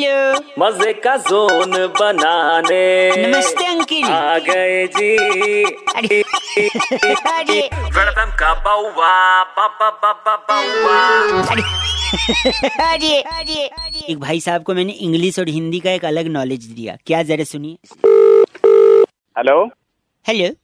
Hello मज़े का zone बनाने। नमस्ते अंकिल। आ गए जी। अरे अरे। वेलकम का बाउवा बाबा बाबा बाउवा। अरे अरे अरे। एक भाई साहब को मैंने इंग्लिश और हिंदी का एक अलग नॉलेज दिया। क्या जरा सुनिए। हेलो हेलो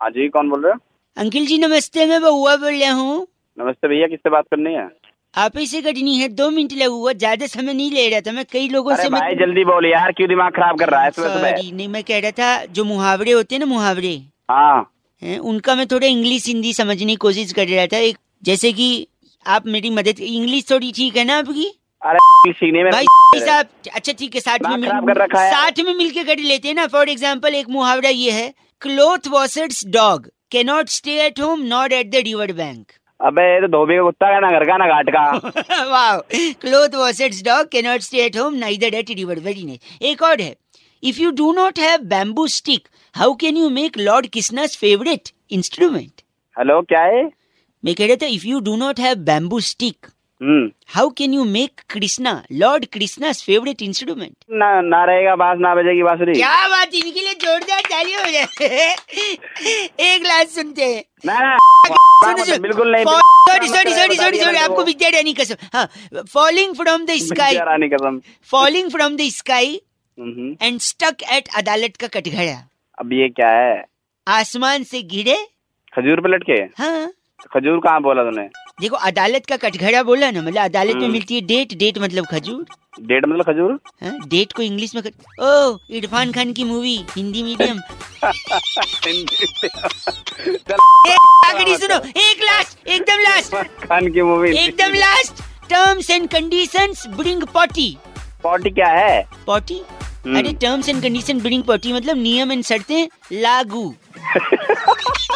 हाँ जी कौन बोल रहे हो? अंकिल जी नमस्ते मैं बउआ बोल रहा हूँ। नमस्ते भैया किससे बात करनी है? आप ही से कटनी है दो मिनट लगूगा ज़्यादा समय नहीं ले रहा था मैं कई लोगों से मैं जल्दी बोल यार क्यों दिमाग खराब कर रहा है सुबह सुबह? नहीं मैं कह रहा था जो मुहावरे होते हैं ना मुहावरे। हाँ। उनका मैं थोड़ा इंग्लिश हिंदी समझने की कोशिश कर रहा था एक जैसे कि आप मेरी मदद इंग्लिश थोड़ी ठीक है ना आपकी? अरे सीने में भाई साहब अच्छा ठीक है साथ में मिल साथ में मिलके कर लेते हैं ना फॉर एग्ज़ाम्पल एक मुहावरा ये है cloth washers dog cannot stay at home not at the river bank अबे ये तो धोबी का कुत्ता है ना घर का ना घाट का। Wow cloth washers dog can not stay at home neither at river very nice एक और है। If you do not have bamboo stick how can you make lord Krishna's favourite instrument hello क्या है? मैं कह रहा था if you do not have bamboo stick how can you make Krishna lord Krishna favourite instrument ना ना रहेगा बास ना बजेगी बांसुरी। क्या बात इनके लिए जोरदार ताली हो जाए एक लास्ट सुनते हैं। ना ना सुनो सुनो। बिल्कुल नहीं sorry sorry sorry sorry sorry आपको विद्या रानी कसम हाँ फॉलिंग फ्रॉम द स्काई रानी कसम falling from the sky and stuck at अदालत का कटघरा अब ये क्या है? आसमान से गिरे खजूर पे लटके? हाँ। खजूर कहाँ बोला तूने? देखो अदालत का कटघरा बोला ना मतलब अदालत में हम्म। मिलती है डेट डेट मतलब खजूर। डेट मतलब खजूर? हाँ, डेट को इंग्लिश में. ओ इरफान खान की मूवी हिंदी मीडियम। सुनो एक लास्ट एकदम लास्ट खान की मूवी। एकदम last terms and conditions bring potty potty क्या है? Potty hmm. अरे terms and condition bring potty मतलब नियम एंड शर्तें लागू।